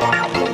Wow.